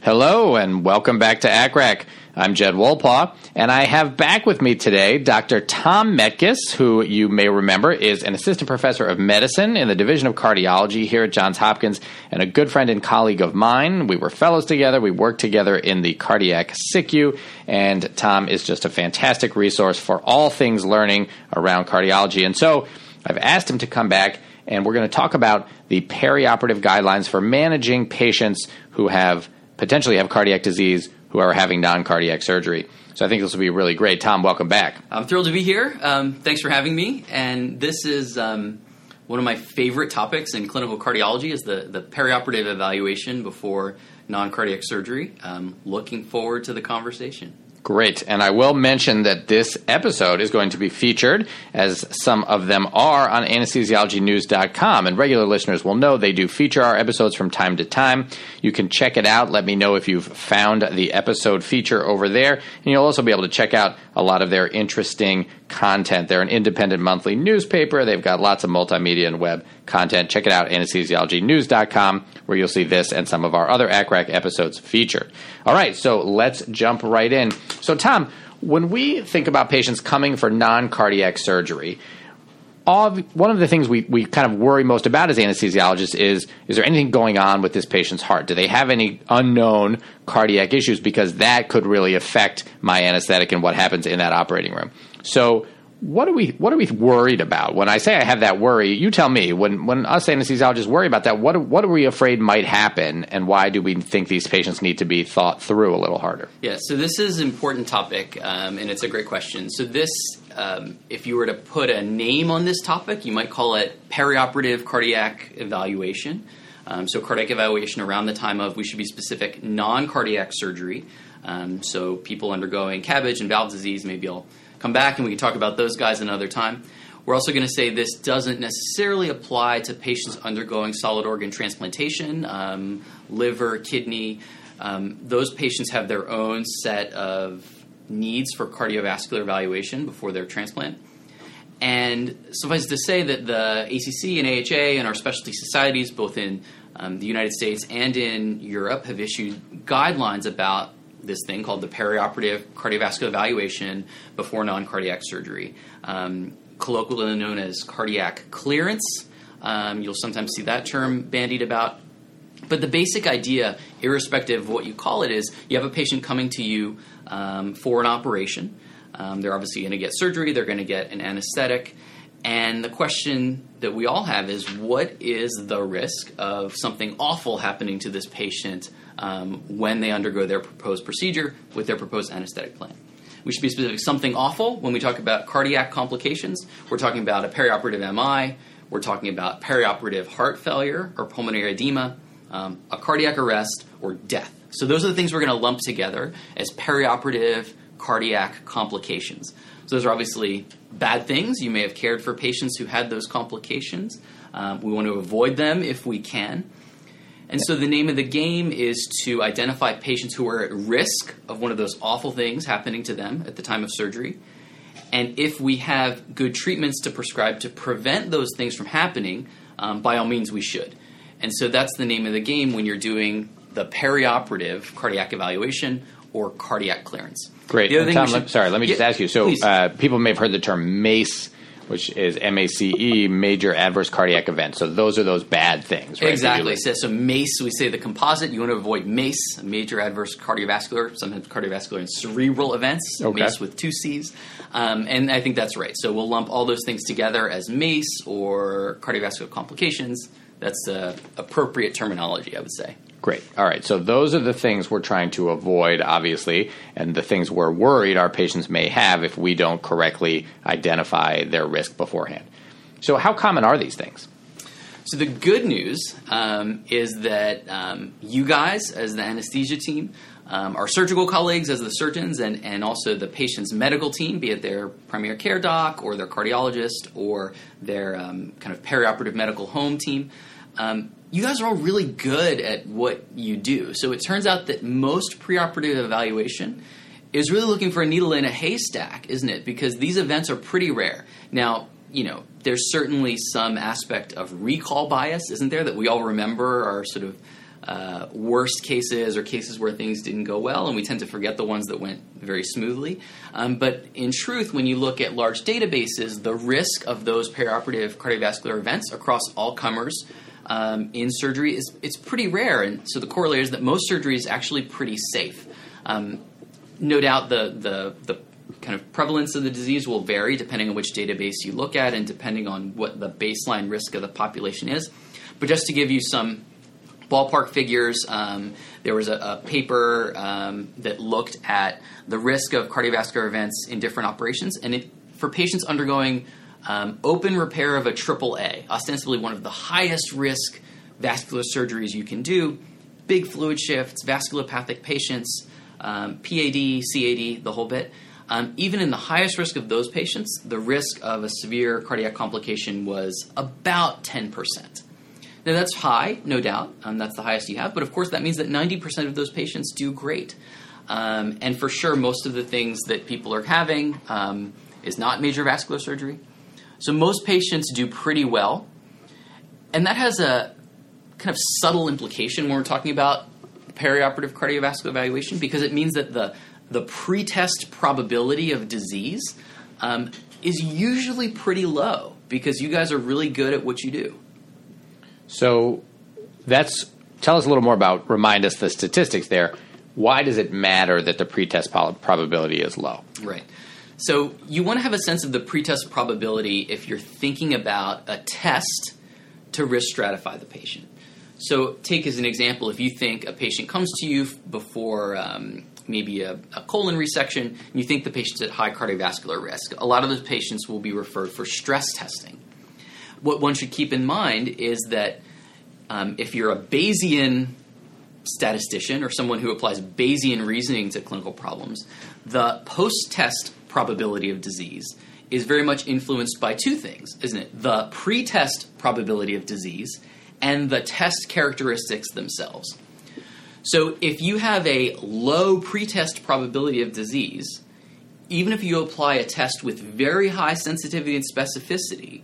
Hello, and welcome back to ACCRAC. I'm Jed Wolpaw, and I have back with me today Dr. Tom Metkus, who you may remember is an assistant professor of medicine in the Division of Cardiology here at Johns Hopkins, and a good friend and colleague of mine. We were fellows together, we worked together in the cardiac SICU, and Tom is just a fantastic resource for all things learning around cardiology. And so I've asked him to come back, and we're going to talk about the perioperative guidelines for managing patients who have potentially have cardiac disease who are having non cardiac surgery. So I think this will be really great. Tom, welcome back. I'm thrilled to be here. Um, thanks for having me. And this is um, one of my favorite topics in clinical cardiology is the, the perioperative evaluation before non cardiac surgery. Um, looking forward to the conversation. Great. And I will mention that this episode is going to be featured, as some of them are, on anesthesiologynews.com. And regular listeners will know they do feature our episodes from time to time. You can check it out. Let me know if you've found the episode feature over there. And you'll also be able to check out a lot of their interesting content. They're an independent monthly newspaper. They've got lots of multimedia and web content. Check it out, anesthesiologynews.com, where you'll see this and some of our other ACCRAC episodes featured. All right, so let's jump right in. So, Tom, when we think about patients coming for non cardiac surgery, all, one of the things we, we kind of worry most about as anesthesiologists is is there anything going on with this patient's heart? Do they have any unknown cardiac issues? Because that could really affect my anesthetic and what happens in that operating room. So, what are we what are we worried about? When I say I have that worry, you tell me. When when us anesthesiologists worry about that, what what are we afraid might happen, and why do we think these patients need to be thought through a little harder? Yeah, so this is an important topic, um, and it's a great question. So this, um, if you were to put a name on this topic, you might call it perioperative cardiac evaluation. Um, so cardiac evaluation around the time of we should be specific non-cardiac surgery. Um, so people undergoing CABG and valve disease, maybe I'll come back and we can talk about those guys another time. We're also going to say this doesn't necessarily apply to patients undergoing solid organ transplantation, um, liver, kidney. Um, those patients have their own set of needs for cardiovascular evaluation before their transplant. And suffice to say that the ACC and AHA and our specialty societies, both in um, the United States and in Europe, have issued guidelines about this thing called the perioperative cardiovascular evaluation before non cardiac surgery, um, colloquially known as cardiac clearance. Um, you'll sometimes see that term bandied about. But the basic idea, irrespective of what you call it, is you have a patient coming to you um, for an operation. Um, they're obviously going to get surgery, they're going to get an anesthetic. And the question that we all have is what is the risk of something awful happening to this patient um, when they undergo their proposed procedure with their proposed anesthetic plan. We should be specific. Something awful when we talk about cardiac complications. We're talking about a perioperative MI. We're talking about perioperative heart failure or pulmonary edema, um, a cardiac arrest, or death. So those are the things we're going to lump together as perioperative cardiac complications. So those are obviously bad things. You may have cared for patients who had those complications. Um, we want to avoid them if we can. And so the name of the game is to identify patients who are at risk of one of those awful things happening to them at the time of surgery. And if we have good treatments to prescribe to prevent those things from happening, um, by all means we should. And so that's the name of the game when you're doing the perioperative cardiac evaluation or cardiac clearance. Great. Tom, should, sorry, let me yeah, just ask you. So uh, people may have heard the term MACE which is MACE, major adverse cardiac event. So those are those bad things, right? Exactly. So, so MACE, we say the composite. You want to avoid MACE, major adverse cardiovascular, sometimes cardiovascular and cerebral events. Okay. MACE with two C's, um, and I think that's right. So we'll lump all those things together as MACE or cardiovascular complications. That's the appropriate terminology, I would say. Great. All right. So those are the things we're trying to avoid, obviously, and the things we're worried our patients may have if we don't correctly identify their risk beforehand. So, how common are these things? So the good news um, is that um, you guys, as the anesthesia team, um, our surgical colleagues as the surgeons, and, and also the patient's medical team, be it their primary care doc or their cardiologist or their um, kind of perioperative medical home team, um, you guys are all really good at what you do. So it turns out that most preoperative evaluation is really looking for a needle in a haystack, isn't it? Because these events are pretty rare. Now, you know, there's certainly some aspect of recall bias, isn't there, that we all remember are sort of uh, worst cases or cases where things didn't go well, and we tend to forget the ones that went very smoothly. Um, but in truth, when you look at large databases, the risk of those perioperative cardiovascular events across all comers um, in surgery is it's pretty rare, and so the corollary is that most surgery is actually pretty safe. Um, no doubt, the the the kind of prevalence of the disease will vary depending on which database you look at and depending on what the baseline risk of the population is. But just to give you some ballpark figures, um, there was a, a paper um, that looked at the risk of cardiovascular events in different operations, and it, for patients undergoing um, open repair of a AAA, ostensibly one of the highest risk vascular surgeries you can do, big fluid shifts, vasculopathic patients, um, PAD, CAD, the whole bit. Um, even in the highest risk of those patients, the risk of a severe cardiac complication was about 10%. Now, that's high, no doubt. Um, that's the highest you have. But of course, that means that 90% of those patients do great. Um, and for sure, most of the things that people are having um, is not major vascular surgery. So most patients do pretty well. And that has a kind of subtle implication when we're talking about perioperative cardiovascular evaluation because it means that the, the pretest probability of disease um, is usually pretty low because you guys are really good at what you do. So, that's tell us a little more about. Remind us the statistics there. Why does it matter that the pretest probability is low? Right. So you want to have a sense of the pretest probability if you're thinking about a test to risk stratify the patient. So take as an example, if you think a patient comes to you before um, maybe a, a, colon resection, and you think the patient's at high cardiovascular risk, a lot of those patients will be referred for stress testing. What one should keep in mind is that um, if you're a Bayesian statistician or someone who applies Bayesian reasoning to clinical problems, the post test probability of disease is very much influenced by two things, isn't it? The pre-test probability of disease and the test characteristics themselves. So if you have a low pre-test probability of disease, even if you apply a test with very high sensitivity and specificity,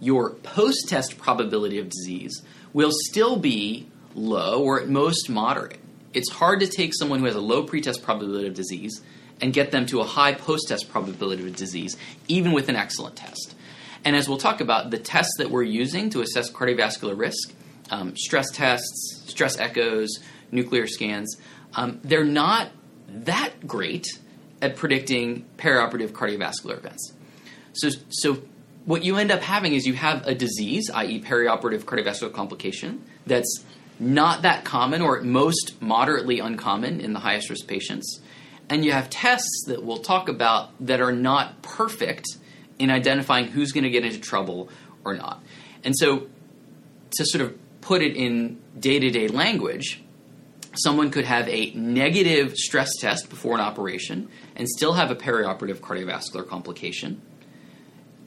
your post-test probability of disease will still be low or at most moderate. It's hard to take someone who has a low pre-test probability of disease and get them to a high post test probability of disease, even with an excellent test. And as we'll talk about, the tests that we're using to assess cardiovascular risk, um, stress tests, stress echoes, nuclear scans, um, they're not that great at predicting perioperative cardiovascular events. So, so what you end up having is you have a disease, i.e., perioperative cardiovascular complication, that's not that common or at most moderately uncommon in the highest risk patients and you have tests that we'll talk about that are not perfect in identifying who's going to get into trouble or not. And so, to sort of put it in day to day language, someone could have a negative stress test before an operation and still have a perioperative cardiovascular complication.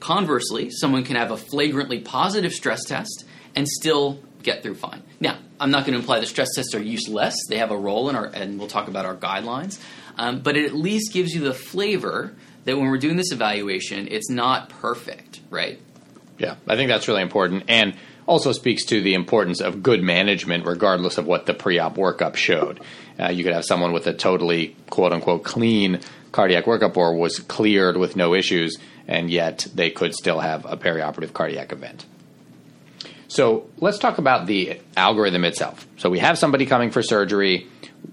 Conversely, someone can have a flagrantly positive stress test and still get through fine. Now, I'm not going to imply that stress tests are useless. They have a role in our, and we'll talk about our guidelines. Um, but it at least gives you the flavor that when we're doing this evaluation, it's not perfect, right? Yeah, I think that's really important. And also speaks to the importance of good management, regardless of what the pre-op workup showed. Uh, you could have someone with a totally quote unquote clean cardiac workup or was cleared with no issues, and yet they could still have a perioperative cardiac event. So let's talk about the algorithm itself. So we have somebody coming for surgery.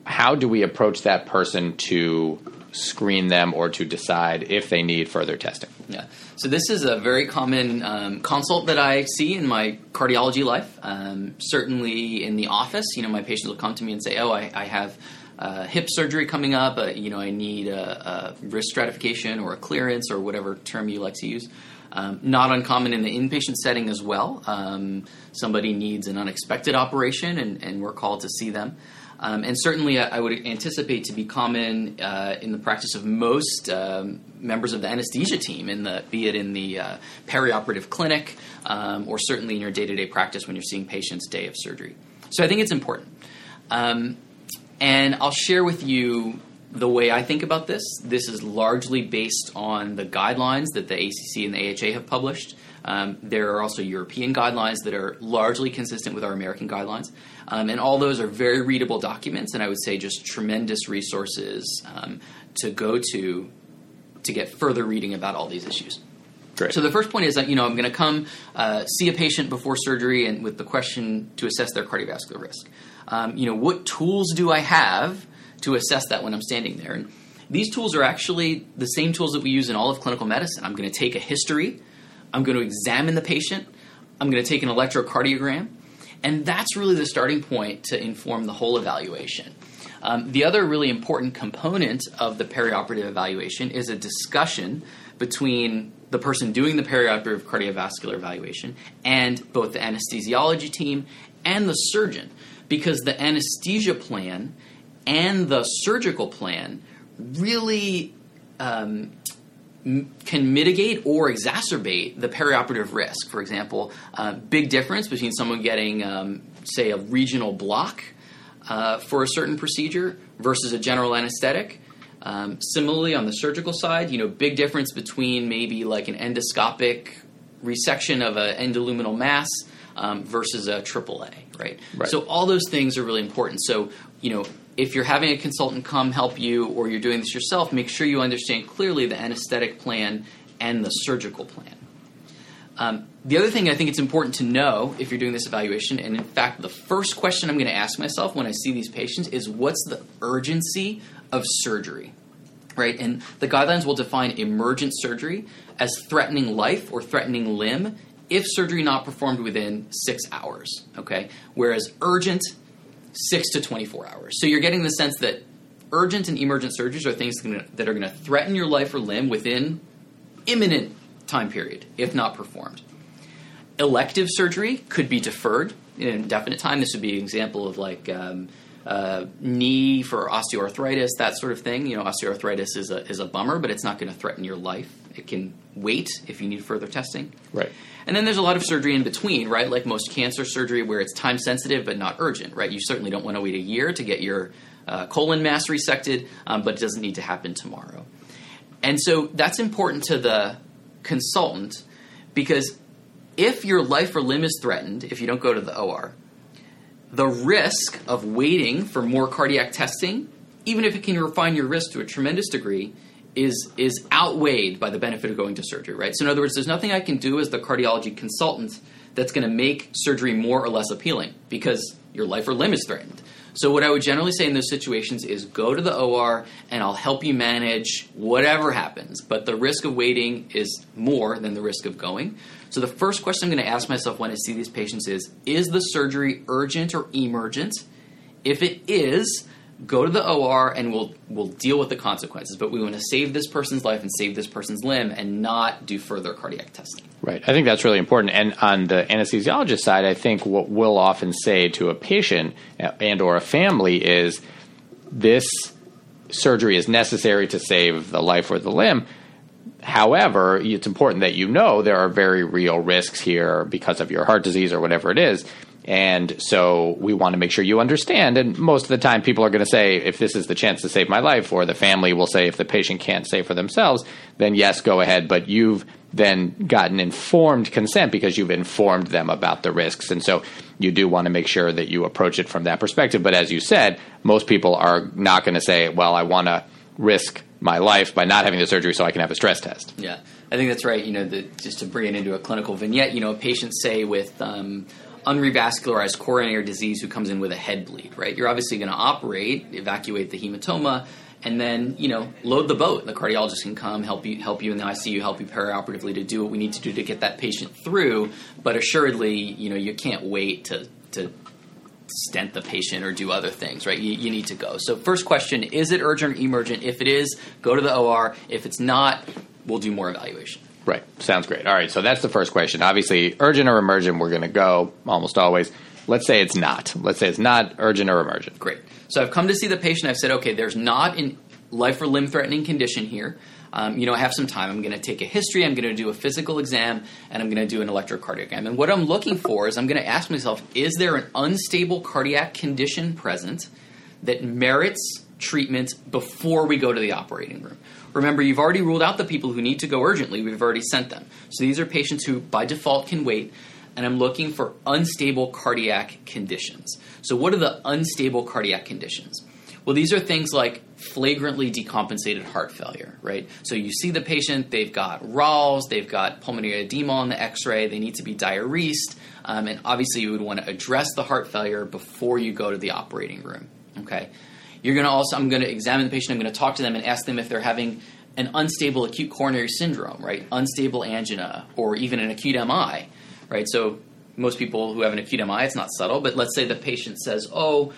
How do we approach that person to screen them or to decide if they need further testing? Yeah. So this is a very common um, consult that I see in my cardiology life. Um, certainly in the office, you know, my patients will come to me and say, "Oh, I, I have." Uh, hip surgery coming up, uh, you know, I need a, a, risk stratification or a clearance or whatever term you like to use. Um, not uncommon in the inpatient setting as well. Um, somebody needs an unexpected operation, and, and we're called to see them. Um, and certainly, I, I, would anticipate to be common uh, in the practice of most um, members of the anesthesia team, in the be it in the uh, perioperative clinic um, or certainly in your day to day practice when you're seeing patients day of surgery. So I think it's important. Um, and I'll share with you the way I think about this. This is largely based on the guidelines that the ACC and the AHA have published. Um, there are also European guidelines that are largely consistent with our American guidelines. Um, and all those are very readable documents, and I would say just tremendous resources um, to go to to get further reading about all these issues. Great. So the first point is that you know I'm going to come uh, see a patient before surgery and with the question to assess their cardiovascular risk. Um, you know what tools do I have to assess that when I'm standing there? And these tools are actually the same tools that we use in all of clinical medicine. I'm going to take a history. I'm going to examine the patient. I'm going to take an electrocardiogram. And that's really the starting point to inform the whole evaluation. Um, the other really important component of the perioperative evaluation is a discussion between the person doing the perioperative cardiovascular evaluation and both the anesthesiology team and the surgeon, because the anesthesia plan and the surgical plan really um, can mitigate or exacerbate the perioperative risk. For example, uh, big difference between someone getting, um, say, a regional block uh, for a certain procedure versus a general anesthetic. Um, similarly, on the surgical side, you know, big difference between maybe like an endoscopic resection of an endoluminal mass um, versus a AAA, right? right? So all those things are really important. So you know, if you're having a consultant come help you or you're doing this yourself, make sure you understand clearly the anesthetic plan and the surgical plan. Um, the other thing I think it's important to know if you're doing this evaluation, and in fact, the first question I'm going to ask myself when I see these patients is what's the urgency of surgery? Right? And the guidelines will define emergent surgery as threatening life or threatening limb if surgery not performed within six hours. Okay? Whereas urgent six to 24 hours. So you're getting the sense that urgent and emergent surgeries are things that are going to threaten your life or limb within imminent time period, if not performed. Elective surgery could be deferred in indefinite time. This would be an example of like um, uh, knee for osteoarthritis, that sort of thing. You know, osteoarthritis is a, is a bummer, but it's not going to threaten your life. It can wait if you need further testing. Right. And then there's a lot of surgery in between, right? Like most cancer surgery where it's time sensitive but not urgent, right? You certainly don't want to wait a year to get your uh, colon mass resected, um, but it doesn't need to happen tomorrow. And so that's important to the consultant because if your life or limb is threatened, if you don't go to the OR, the risk of waiting for more cardiac testing, even if it can refine your risk to a tremendous degree, is is outweighed by the benefit of going to surgery, right? So in other words, there's nothing I can do as the cardiology consultant that's going to make surgery more or less appealing because your life or limb is threatened. So what I would generally say in those situations is go to the OR and I'll help you manage whatever happens, but the risk of waiting is more than the risk of going. So the first question I'm going to ask myself when I see these patients is is the surgery urgent or emergent? If it is, go to the OR and we'll we'll deal with the consequences. But we want to save this person's life and save this person's limb and not do further cardiac testing. Right. I think that's really important. And on the anesthesiologist side, I think what we'll often say to a patient uh, and or a family is this surgery is necessary to save the life or the limb. However, it's important that you know there are very real risks here because of your heart disease or whatever it is And so we want to make sure you understand. And most of the time, people are going to say, if this is the chance to save my life, or the family will say, if the patient can't say for themselves, then yes, go ahead. But you've then gotten informed consent because you've informed them about the risks. And so you do want to make sure that you approach it from that perspective. But as you said, most people are not going to say, well, I want to risk my life by not having the surgery so I can have a stress test. Yeah, I think that's right. You know, the, just to bring it into a clinical vignette, you know, a patient, say, with um, unrevascularized coronary disease who comes in with a head bleed, right? You're obviously going to operate, evacuate the hematoma, and then you know load the boat. The cardiologist can come help you help you in the ICU, help you perioperatively to do what we need to do to get that patient through. But assuredly, you know you can't wait to to stent the patient or do other things, right? You, you need to go. So first question: Is it urgent or emergent? If it is, go to the OR. If it's not, we'll do more evaluation. Right. Sounds great. All right. So that's the first question. Obviously, urgent or emergent, we're going to go almost always. Let's say it's not. Let's say it's not urgent or emergent. Great. So I've come to see the patient. I've said, okay, there's not a life or limb threatening condition here. Um, you know, I have some time. I'm going to take a history. I'm going to do a physical exam, and I'm going to do an electrocardiogram. And what I'm looking for is I'm going to ask myself, is there an unstable cardiac condition present that merits treatment before we go to the operating room? Remember, you've already ruled out the people who need to go urgently. We've already sent them. So these are patients who, by default, can wait. And I'm looking for unstable cardiac conditions. So, what are the unstable cardiac conditions? Well, these are things like flagrantly decompensated heart failure, right? So you see the patient, they've got rales, they've got pulmonary edema on the x ray, they need to be diuresed, um, and obviously you would want to address the heart failure before you go to the operating room, okay? You're going to also, I'm going to examine the patient, I'm going to talk to them and ask them if they're having an unstable acute coronary syndrome, right? Unstable angina, or even an acute MI, right? So most people who have an acute MI, it's not subtle, but let's say the patient says, oh,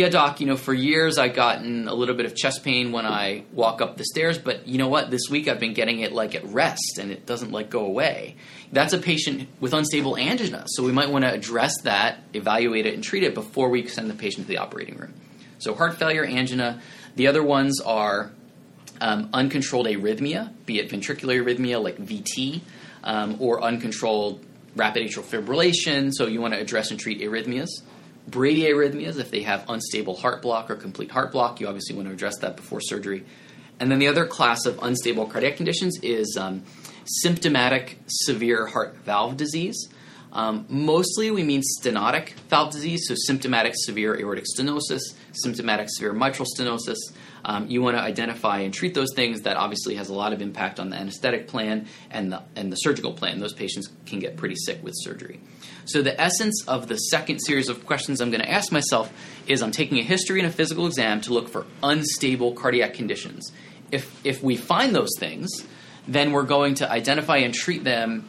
yeah, doc, you know, for years I've gotten a little bit of chest pain when I walk up the stairs, but you know what? This week I've been getting it like at rest and it doesn't like go away. That's a patient with unstable angina, so we might want to address that, evaluate it, and treat it before we send the patient to the operating room. So, heart failure, angina. The other ones are um, uncontrolled arrhythmia, be it ventricular arrhythmia like VT, um, or uncontrolled rapid atrial fibrillation. So, you want to address and treat arrhythmias. Bradyarrhythmias, if they have unstable heart block or complete heart block, you obviously want to address that before surgery. And then the other class of unstable cardiac conditions is um, symptomatic severe heart valve disease. Um, mostly we mean stenotic valve disease, so symptomatic severe aortic stenosis, symptomatic severe mitral stenosis. Um, you want to identify and treat those things. That obviously has a lot of impact on the anesthetic plan and the, and the surgical plan. Those patients can get pretty sick with surgery. So, the essence of the second series of questions I'm going to ask myself is I'm taking a history and a physical exam to look for unstable cardiac conditions. If, if we find those things, then we're going to identify and treat them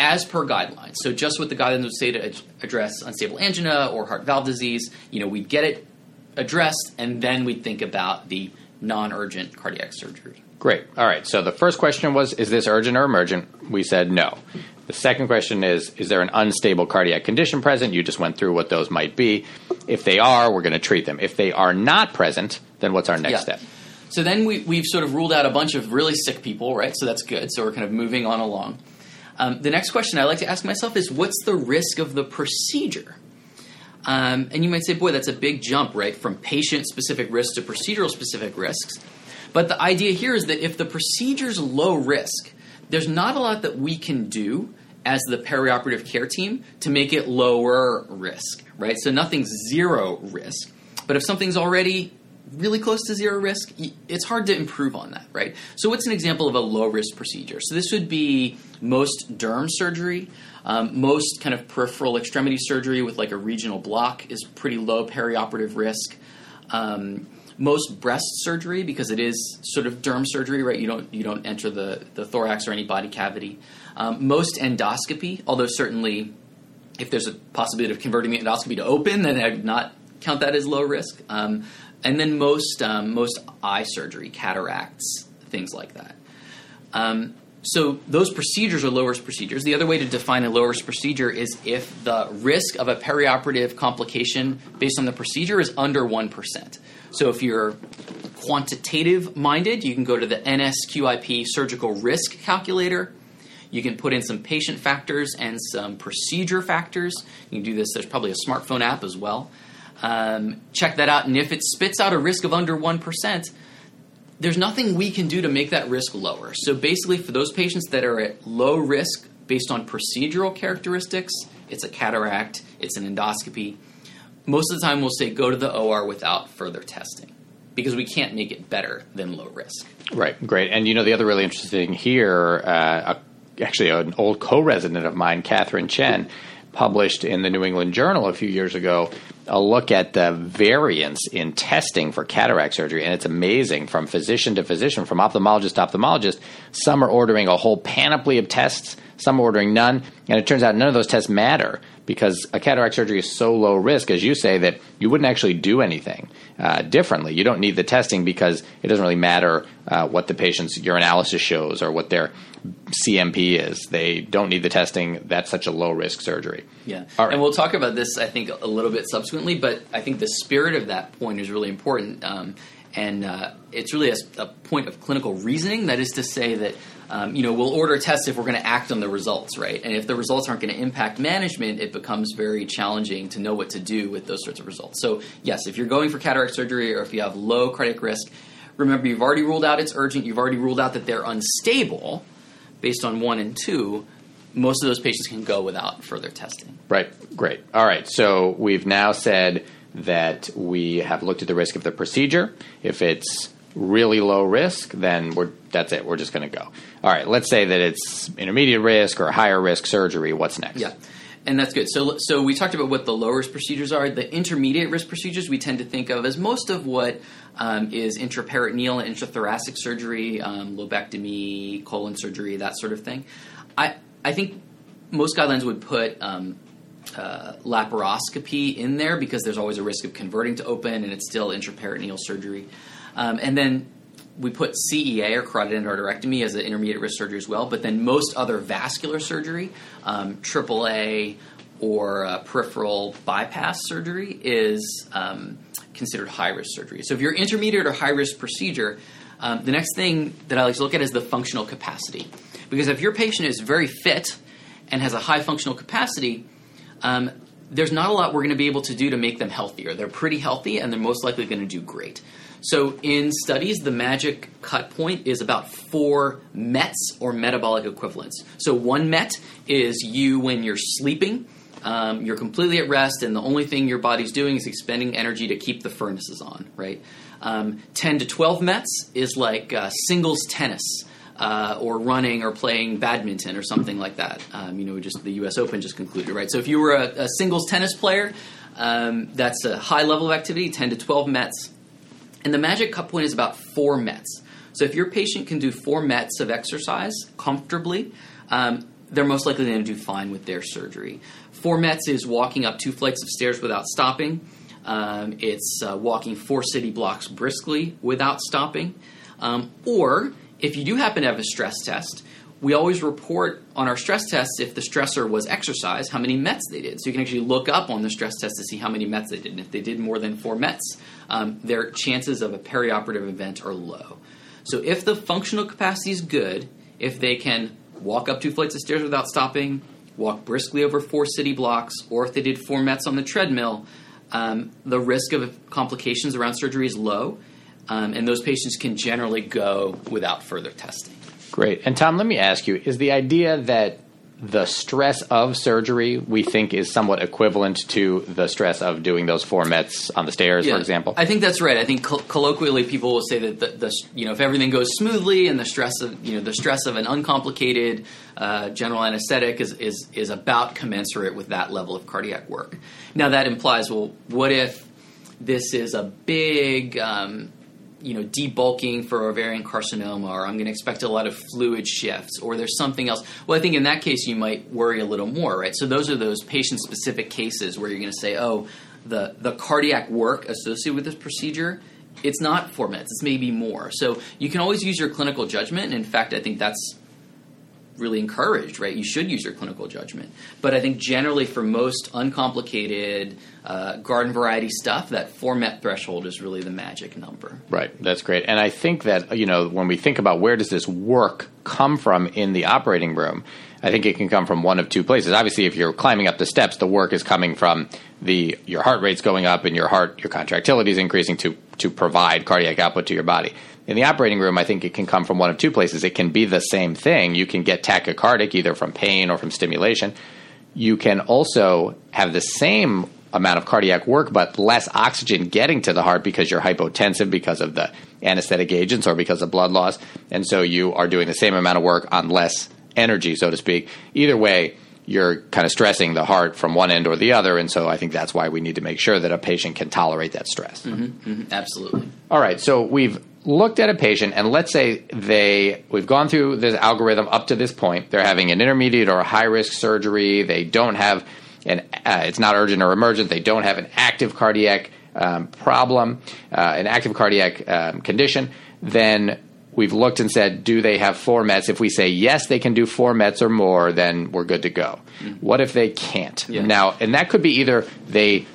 as per guidelines. So just what the guidelines would say to address unstable angina or heart valve disease, you know, we'd get it addressed, and then we'd think about the non-urgent cardiac surgery. Great. All right. So the first question was, is this urgent or emergent? We said no. The second question is, is there an unstable cardiac condition present? You just went through what those might be. If they are, we're going to treat them. If they are not present, then what's our next yeah. step? So then we, we've sort of ruled out a bunch of really sick people, right? So that's good. So we're kind of moving on along. Um, the next question I like to ask myself is what's the risk of the procedure? Um, and you might say, boy, that's a big jump, right, from patient specific risks to procedural specific risks. But the idea here is that if the procedure's low risk, there's not a lot that we can do as the perioperative care team to make it lower risk, right? So nothing's zero risk. But if something's already really close to zero risk, it's hard to improve on that, right? So, what's an example of a low risk procedure? So, this would be most derm surgery. Um, most kind of peripheral extremity surgery with like a regional block is pretty low perioperative risk. Um, most breast surgery, because it is sort of derm surgery, right? You don't you don't enter the, the thorax or any body cavity. Um, most endoscopy, although certainly if there's a possibility of converting the endoscopy to open, then I'd not count that as low risk. Um, and then most um, most eye surgery, cataracts, things like that. Um, so those procedures are low risk procedures. The other way to define a low risk procedure is if the risk of a perioperative complication based on the procedure is under one percent. So if you're quantitative minded, you can go to the NSQIP surgical risk calculator. You can put in some patient factors and some procedure factors. You can do this. There's probably a smartphone app as well. Um, check that out, and if it spits out a risk of under one percent, there's nothing we can do to make that risk lower. So basically, for those patients that are at low risk based on procedural characteristics, it's a cataract, it's an endoscopy. Most of the time, we'll say go to the OR without further testing because we can't make it better than low risk. Right, great. And you know, the other really interesting here, uh, actually, an old co resident of mine, Catherine Chen, published in the New England Journal a few years ago a look at the variance in testing for cataract surgery, and it's amazing from physician to physician, from ophthalmologist to ophthalmologist. Some are ordering a whole panoply of tests, some are ordering none, and it turns out none of those tests matter because a cataract surgery is so low risk, as you say, that you wouldn't actually do anything uh, differently. You don't need the testing because it doesn't really matter uh, what the patient's urinalysis shows or what their CMP is. They don't need the testing. That's such a low risk surgery. Yeah. Right. And we'll talk about this, I think, a little bit subsequently, but I think the spirit of that point is really important. Um, and uh, it's really a, a, point of clinical reasoning. That is to say that um, you know we'll order tests if we're going to act on the results, right? And if the results aren't going to impact management, it becomes very challenging to know what to do with those sorts of results. So yes, if you're going for cataract surgery or if you have low cardiac risk, remember you've already ruled out it's urgent. You've already ruled out that they're unstable based on one and two, most of those patients can go without further testing. Right, great. All right, so we've now said that we have looked at the risk of the procedure. If it's really low risk, then we're that's it. We're just going to go. All right, let's say that it's intermediate risk or higher risk surgery. What's next? Yeah. And that's good. So, so we talked about what the low risk procedures are. The intermediate risk procedures we tend to think of as most of what um, is intraperitoneal and intrathoracic surgery, um, lobectomy, colon surgery, that sort of thing. I I think most guidelines would put um, uh, laparoscopy in there because there's always a risk of converting to open, and it's still intraperitoneal surgery. Um, and then we put CEA or carotid endarterectomy as an intermediate risk surgery as well. But then most other vascular surgery, um, AAA or uh, peripheral bypass surgery, is um, considered high risk surgery. So if you're intermediate or high risk procedure, um, the next thing that I like to look at is the functional capacity. Because if your patient is very fit and has a high functional capacity, um, there's not a lot we're going to be able to do to make them healthier. They're pretty healthy and they're most likely going to do great. So in studies, the magic cut point is about four METs or metabolic equivalents. So one MET is you when you're sleeping um, you're completely at rest, and the only thing your body's doing is expending energy to keep the furnaces on, right? Um, 10 to 12 METs is like uh, singles tennis. Uh, or running or playing badminton or something like that. Um, you know, just the U.S. Open just concluded, right? So if you were a, a singles tennis player, um, that's a high level of activity, 10 to 12 METs. And the magic cut point is about four METs. So if your patient can do four METs of exercise comfortably, um, they're most likely going to do fine with their surgery. Four METs is walking up two flights of stairs without stopping. Um, it's uh, walking four city blocks briskly without stopping. Um, or if you do happen to have a stress test, we always report on our stress tests if the stressor was exercise, how many METs they did. So you can actually look up on the stress test to see how many METs they did. And if they did more than four METs, um, their chances of a perioperative event are low. So if the functional capacity is good, if they can walk up two flights of stairs without stopping, walk briskly over four city blocks, or if they did four METs on the treadmill, um, the risk of complications around surgery is low, um, and those patients can generally go without further testing. Great. And Tom, let me ask you: Is the idea that the stress of surgery we think is somewhat equivalent to the stress of doing those four METs on the stairs, yeah, for example. I think that's right. I think colloquially people will say that the, the, you know if everything goes smoothly and the stress of you know the stress of an uncomplicated uh, general anesthetic is, is is about commensurate with that level of cardiac work. Now that implies well, what if this is a big um, you know, debulking for ovarian carcinoma, or I'm going to expect a lot of fluid shifts, or there's something else. Well, I think in that case you might worry a little more, right? So those are those patient-specific cases where you're going to say, oh, the the cardiac work associated with this procedure, it's not four METs, it's maybe more. So you can always use your clinical judgment. And in fact, I think that's really encouraged, right? You should use your clinical judgment. But I think generally for most uncomplicated uh, garden variety stuff, that four MET threshold is really the magic number. Right. That's great. And I think that, you know, when we think about where does this work come from in the operating room, I think it can come from one of two places. Obviously, if you're climbing up the steps, the work is coming from the your heart rate's going up and your heart your contractility is increasing to to provide cardiac output to your body. In the operating room, I think it can come from one of two places. It can be the same thing. You can get tachycardic either from pain or from stimulation. You can also have the same amount of cardiac work, but less oxygen getting to the heart because you're hypotensive because of the anesthetic agents or because of blood loss. And so you are doing the same amount of work on less energy, so to speak. Either way, you're kind of stressing the heart from one end or the other. And so I think that's why we need to make sure that a patient can tolerate that stress. Mm-hmm, mm-hmm, absolutely. All right. So we've looked at a patient and let's say they we've gone through this algorithm up to this point. They're having an intermediate or a high risk surgery. They don't have an uh, it's not urgent or emergent. They don't have an active cardiac um, problem uh, an active cardiac um, condition. Then we've looked and said do they have four mets if we say yes they can do four mets or more then we're good to go. Mm-hmm. what if they can't? Yeah. now and that could be either they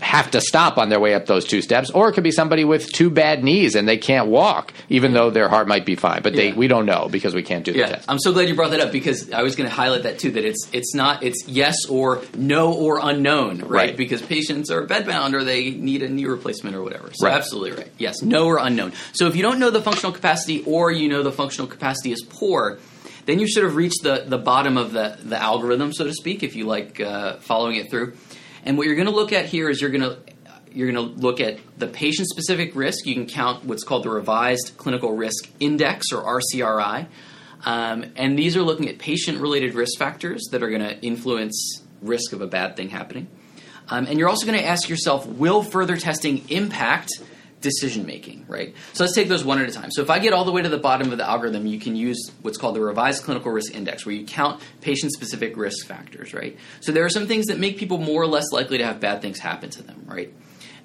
have to stop on their way up those two steps, or it could be somebody with two bad knees and they can't walk, even though their heart might be fine. But they, yeah. we don't know because we can't do the test. I'm so glad you brought that up because I was going to highlight that too. That it's it's not it's yes or no or unknown, right? right. Because patients are bedbound or they need a knee replacement or whatever. So right. absolutely right. Yes, no or unknown. So if you don't know the functional capacity or you know the functional capacity is poor. Then you sort of reach the, the bottom of the, the algorithm, so to speak, if you like uh, following it through. And what you're going to look at here is you're going to you're going to look at the patient specific risk. You can count what's called the Revised Clinical Risk Index or RCRI. Um, and these are looking at patient related risk factors that are going to influence risk of a bad thing happening. Um, and you're also going to ask yourself will further testing impact decision making, right? So let's take those one at a time. So if I get all the way to the bottom of the algorithm, you can use what's called the revised clinical risk index, where you count patient specific risk factors, right? So there are some things that make people more or less likely to have bad things happen to them, right?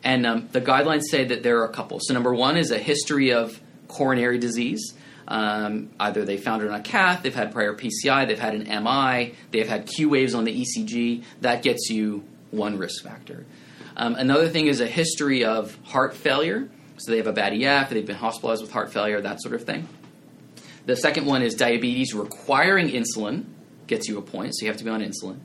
And um, the guidelines say that there are a couple. So, number one is a history of coronary disease. Um, either they found it on a cath, they've had prior PCI, they've had an MI, they've had Q waves on the ECG. That gets you one risk factor. Um, another thing is a history of heart failure. So they have a bad EF, they've been hospitalized with heart failure, that sort of thing. The second one is diabetes requiring insulin, gets you a point, so you have to be on insulin.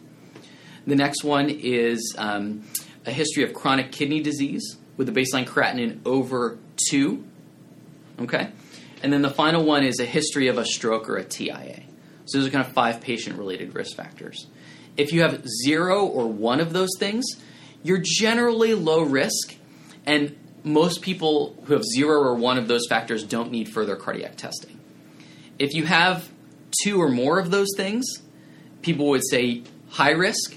The next one is um, a history of chronic kidney disease with a baseline creatinine over 2. Okay? And then the final one is a history of a stroke or a TIA. So those are kind of five patient related risk factors. If you have zero or one of those things, you're generally low risk, and most people who have zero or one of those factors don't need further cardiac testing. If you have two or more of those things, people would say high risk,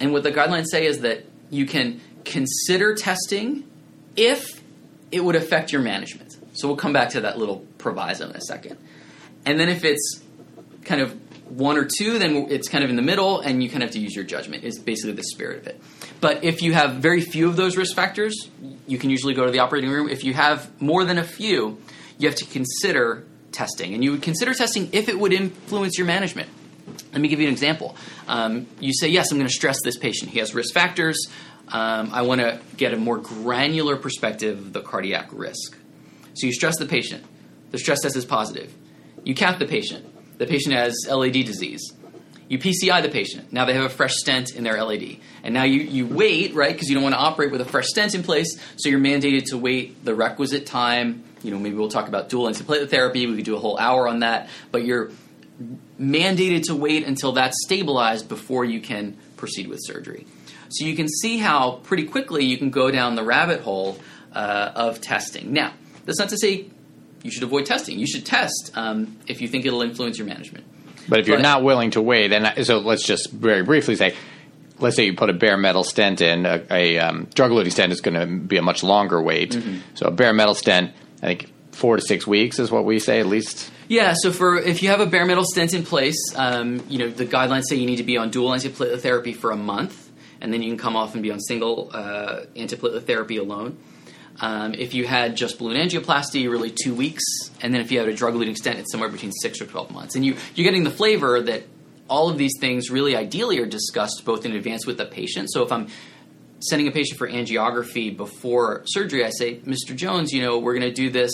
and what the guidelines say is that you can consider testing if it would affect your management. So we'll come back to that little proviso in a second. And then if it's kind of one or two, then it's kind of in the middle, and you kind of have to use your judgment. Is basically the spirit of it. But if you have very few of those risk factors, you can usually go to the operating room. If you have more than a few, you have to consider testing, and you would consider testing if it would influence your management. Let me give you an example. Um, you say, Yes, I'm going to stress this patient. He has risk factors. Um, I want to get a more granular perspective of the cardiac risk. So you stress the patient. The stress test is positive. You cath the patient. The patient has LAD disease. You PCI the patient. Now they have a fresh stent in their LAD. And now you, you wait, right, because you don't want to operate with a fresh stent in place, so you're mandated to wait the requisite time. You know, maybe we'll talk about dual antiplatelet therapy. We could do a whole hour on that. But you're mandated to wait until that's stabilized before you can proceed with surgery. So you can see how pretty quickly you can go down the rabbit hole uh, of testing. Now, that's not to say you should avoid testing. You should test um, if you think it'll influence your management. But if you're not willing to wait, then so let's just very briefly say, let's say you put a bare metal stent in, a, a um, drug-eluting stent is going to be a much longer wait. Mm-hmm. So a bare metal stent, I think four to six weeks is what we say at least. Yeah, so for if you have a bare metal stent in place, um, you know the guidelines say you need to be on dual antiplatelet therapy for a month, and then you can come off and be on single uh, antiplatelet therapy alone. Um, if you had just balloon angioplasty, really two weeks, and then if you had a drug-eluting stent, it's somewhere between six or twelve months. And you you're getting the flavor that all of these things really ideally are discussed both in advance with the patient. So if I'm sending a patient for angiography before surgery, I say, Mr. Jones, you know, we're going to do this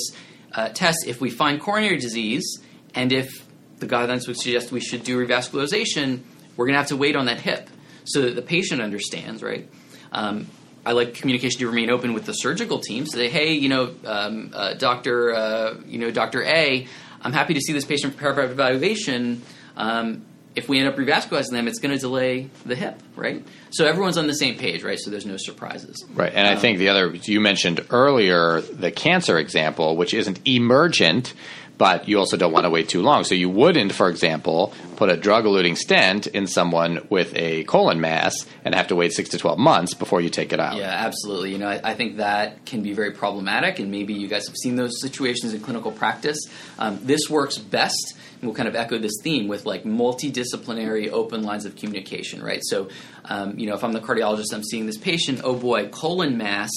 uh, test, if we find coronary disease and if the guidelines would suggest we should do revascularization, we're going to have to wait on that hip so that the patient understands, right? Um, I like communication to remain open with the surgical team. Say, hey, you know, um, uh, Doctor, uh, you know, Doctor A, I'm happy to see this patient for perioperative evaluation. Um, if we end up revascularizing them, it's going to delay the hip, right? So everyone's on the same page, right? So there's no surprises. Right. And I think the other, you mentioned earlier the cancer example, which isn't emergent, but you also don't want to wait too long. So you wouldn't, for example, put a drug eluting stent in someone with a colon mass and have to wait six to 12 months before you take it out. Yeah, absolutely. You know, I, I think that can be very problematic, and maybe you guys have seen those situations in clinical practice. Um, this works best we'll kind of echo this theme with like multidisciplinary open lines of communication, right? So, um, you know, if I'm the cardiologist, I'm seeing this patient, oh boy, colon mass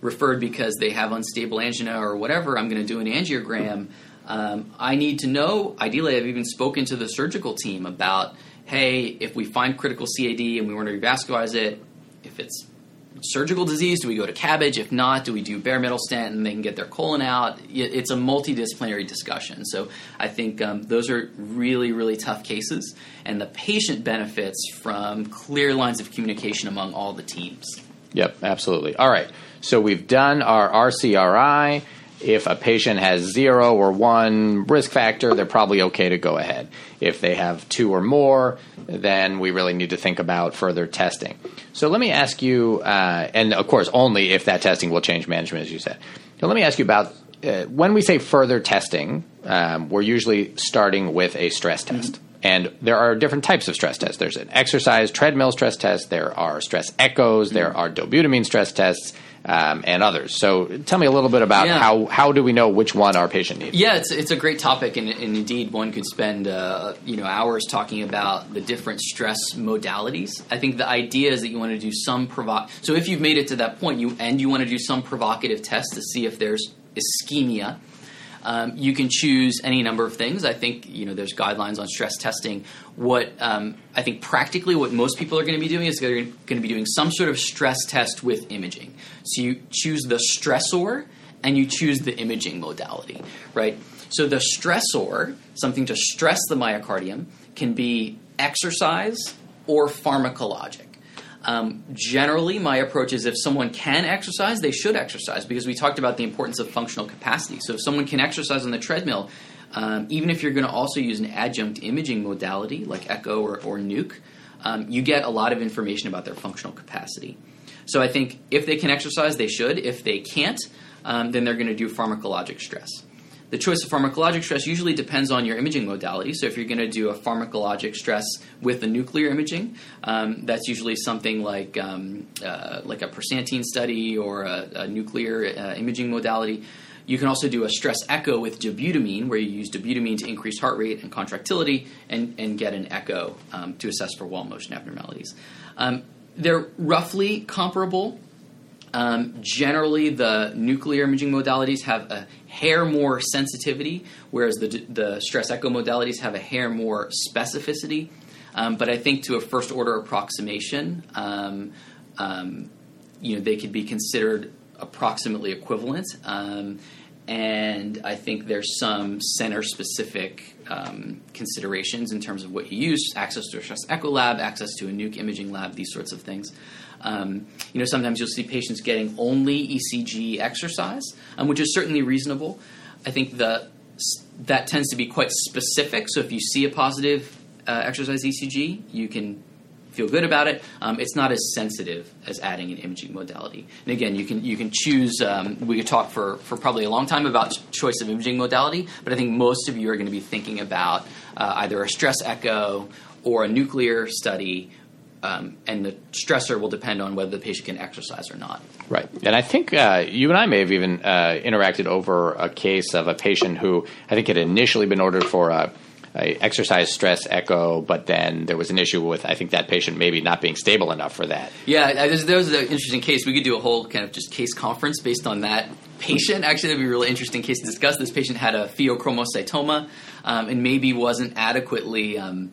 referred because they have unstable angina or whatever, I'm going to do an angiogram. Um, I need to know, ideally, I've even spoken to the surgical team about, hey, if we find critical CAD and we want to revascularize it, if it's surgical disease? Do we go to CABG? If not, do we do bare metal stent and they can get their colon out? It's a multidisciplinary discussion. So I think um, those are really, really tough cases, and the patient benefits from clear lines of communication among all the teams. Yep, absolutely. All right. So we've done our RCRI. If a patient has zero or one risk factor, they're probably okay to go ahead. If they have two or more, then we really need to think about further testing. So let me ask you, uh, and of course, only if that testing will change management, as you said. So let me ask you about uh, when we say further testing, um, we're usually starting with a stress test. Mm-hmm. And there are different types of stress tests. There's an exercise treadmill stress test. There are stress echoes. Mm-hmm. There are dobutamine stress tests um, and others. So tell me a little bit about yeah. how, how do we know which one our patient needs? Yeah, it's, it's a great topic, and, and indeed one could spend uh, you know hours talking about the different stress modalities. I think the idea is that you want to do some provo. So if you've made it to that point, you and you want to do some provocative test to see if there's ischemia um, you can choose any number of things. I think you know there's guidelines on stress testing. What um, I think practically what most people are going to be doing is they're going to be doing some sort of stress test with imaging. So you choose the stressor and you choose the imaging modality, right? So the stressor, something to stress the myocardium, can be exercise or pharmacologic. Um, generally, my approach is if someone can exercise, they should exercise because we talked about the importance of functional capacity. So if someone can exercise on the treadmill, um, even if you're going to also use an adjunct imaging modality like echo or, or nuke, um, you get a lot of information about their functional capacity. So I think if they can exercise, they should. If they can't, um, then they're going to do pharmacologic stress. The choice of pharmacologic stress usually depends on your imaging modality. So if you're going to do a pharmacologic stress with the nuclear imaging, um, that's usually something like um, uh, like a Persantine study or a, a nuclear uh, imaging modality. You can also do a stress echo with dobutamine, where you use dobutamine to increase heart rate and contractility and, and get an echo um, to assess for wall motion abnormalities. Um, they're roughly comparable um, generally, the nuclear imaging modalities have a hair more sensitivity, whereas the, the stress echo modalities have a hair more specificity. Um, but I think to a first order approximation, um, um you know, they could be considered approximately equivalent. Um, and I think there's some center specific um, considerations in terms of what you use access to a stress echo lab, access to a nuke imaging lab, these sorts of things. Um, you know, sometimes you'll see patients getting only ECG exercise, um, which is certainly reasonable. I think the that tends to be quite specific. So if you see a positive uh, exercise ECG, you can feel good about it. Um, it's not as sensitive as adding an imaging modality. And again, you can you can choose. Um, we could talk for for probably a long time about choice of imaging modality, but I think most of you are going to be thinking about uh, either a stress echo or a nuclear study um, and the stressor will depend on whether the patient can exercise or not. Right. And I think uh, you and I may have even uh, interacted over a case of a patient who I think had initially been ordered for a, a, exercise stress echo, but then there was an issue with I think that patient maybe not being stable enough for that. Yeah, there's, there was an interesting case. We could do a whole kind of just case conference based on that patient. Actually, that'd be a really interesting case to discuss. This patient had a pheochromocytoma um, and maybe wasn't adequately. Um,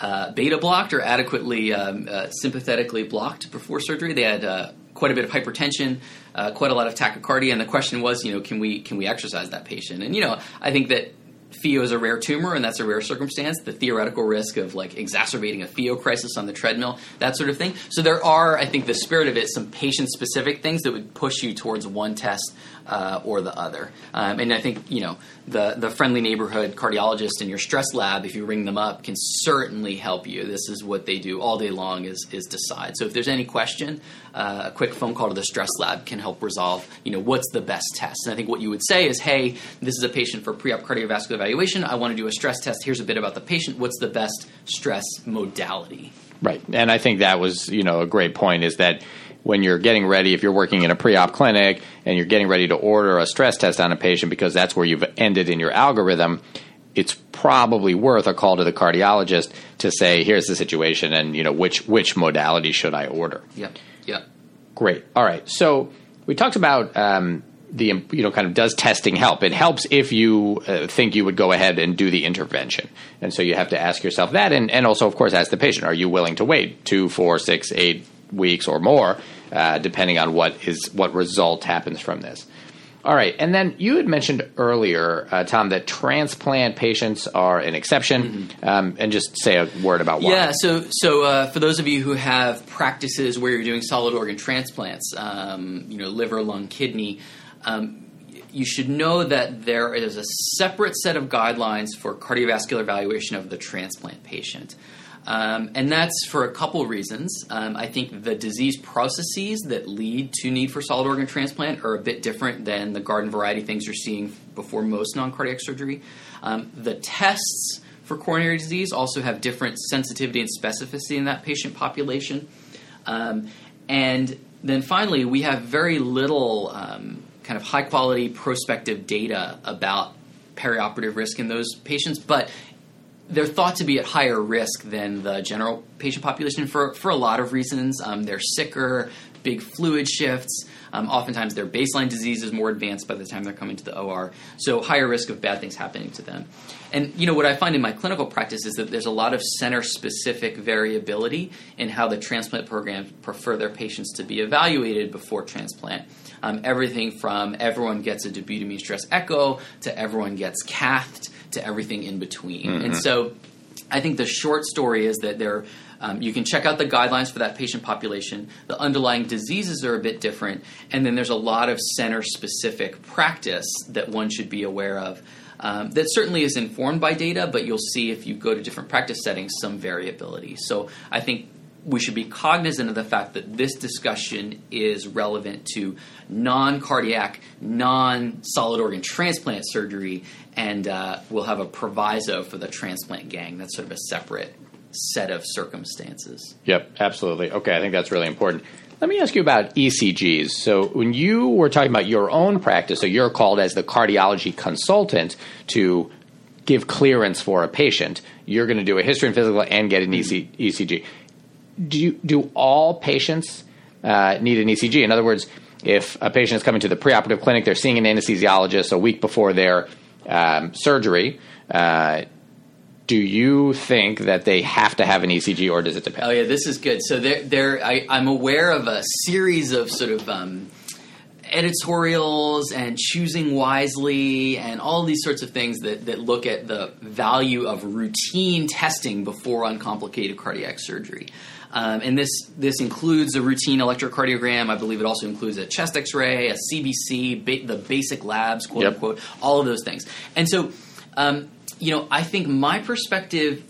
uh, beta blocked or adequately um, uh, sympathetically blocked before surgery. They had uh, quite a bit of hypertension, uh, quite a lot of tachycardia, and the question was, you know, can we can we exercise that patient? And you know, I think that pheo is a rare tumor and that's a rare circumstance, the theoretical risk of like exacerbating a pheo crisis on the treadmill, that sort of thing. So there are, I think, the spirit of it, some patient specific things that would push you towards one test uh, or the other. Um, and I think you know the the friendly neighborhood cardiologist in your stress lab, if you ring them up, can certainly help you. This is what they do all day long is is decide. So if there's any question, uh, a quick phone call to the stress lab can help resolve. You know what's the best test. And I think what you would say is, hey, this is a patient for pre-op cardiovascular evaluation. I want to do a stress test. Here's a bit about the patient. What's the best stress modality? Right, and I think that was you know a great point is that when you're getting ready, if you're working in a pre-op clinic and you're getting ready to order a stress test on a patient because that's where you've ended in your algorithm, it's probably worth a call to the cardiologist to say, here's the situation and you know which which modality should I order. Yep. Great. All right. So we talked about um, the you know kind of does testing help? It helps if you uh, think you would go ahead and do the intervention, and so you have to ask yourself that, and and also of course ask the patient: Are you willing to wait two, four, six, eight weeks or more uh, depending on what is what result happens from this. All right, and then you had mentioned earlier, uh, Tom, that transplant patients are an exception, mm-hmm. um, and just say a word about why. Yeah, so so uh, for those of you who have practices where you're doing solid organ transplants, um, you know, liver, lung, kidney. Um, you should know that there is a separate set of guidelines for cardiovascular evaluation of the transplant patient. Um, and that's for a couple reasons. Um, I think the disease processes that lead to need for solid organ transplant are a bit different than the garden variety things you're seeing before most non cardiac surgery. Um, the tests for coronary disease also have different sensitivity and specificity in that patient population. Um, and then finally, we have very little um, kind of high quality prospective data about perioperative risk in those patients, but they're thought to be at higher risk than the general patient population for, for a lot of reasons. Um, they're sicker, big fluid shifts. Um, oftentimes, their baseline disease is more advanced by the time they're coming to the OR, so higher risk of bad things happening to them. And you know what I find in my clinical practice is that there's a lot of center-specific variability in how the transplant programs prefer their patients to be evaluated before transplant. Um, everything from everyone gets a dobutamine stress echo to everyone gets cathed to everything in between. Mm-hmm. And so I think the short story is that there. Um, you can check out the guidelines for that patient population. The underlying diseases are a bit different, and then there's a lot of center specific practice that one should be aware of. Um, that certainly is informed by data, but you'll see if you go to different practice settings some variability. So I think we should be cognizant of the fact that this discussion is relevant to non cardiac, non solid organ transplant surgery, and uh, we'll have a proviso for the transplant gang. That's sort of a separate set of circumstances. Yep, absolutely. Okay, I think that's really important. Let me ask you about ECGs. So, when you were talking about your own practice, so you're called as the cardiology consultant to give clearance for a patient, you're going to do a history and physical and get an ECG do you, do all patients uh, need an ECG? In other words, if a patient is coming to the preoperative clinic, they're seeing an anesthesiologist a week before their um, surgery. Uh, do you think that they have to have an ECG, or does it depend? Oh yeah, this is good. So there, there, I, am aware of a series of sort of um, editorials and choosing wisely and all these sorts of things that, that look at the value of routine testing before uncomplicated cardiac surgery. Um, and this this includes a routine electrocardiogram. I believe it also includes a chest X-ray, a CBC, ba- the basic labs, quote yep. unquote, all of those things. And so, um, you know, I think my perspective,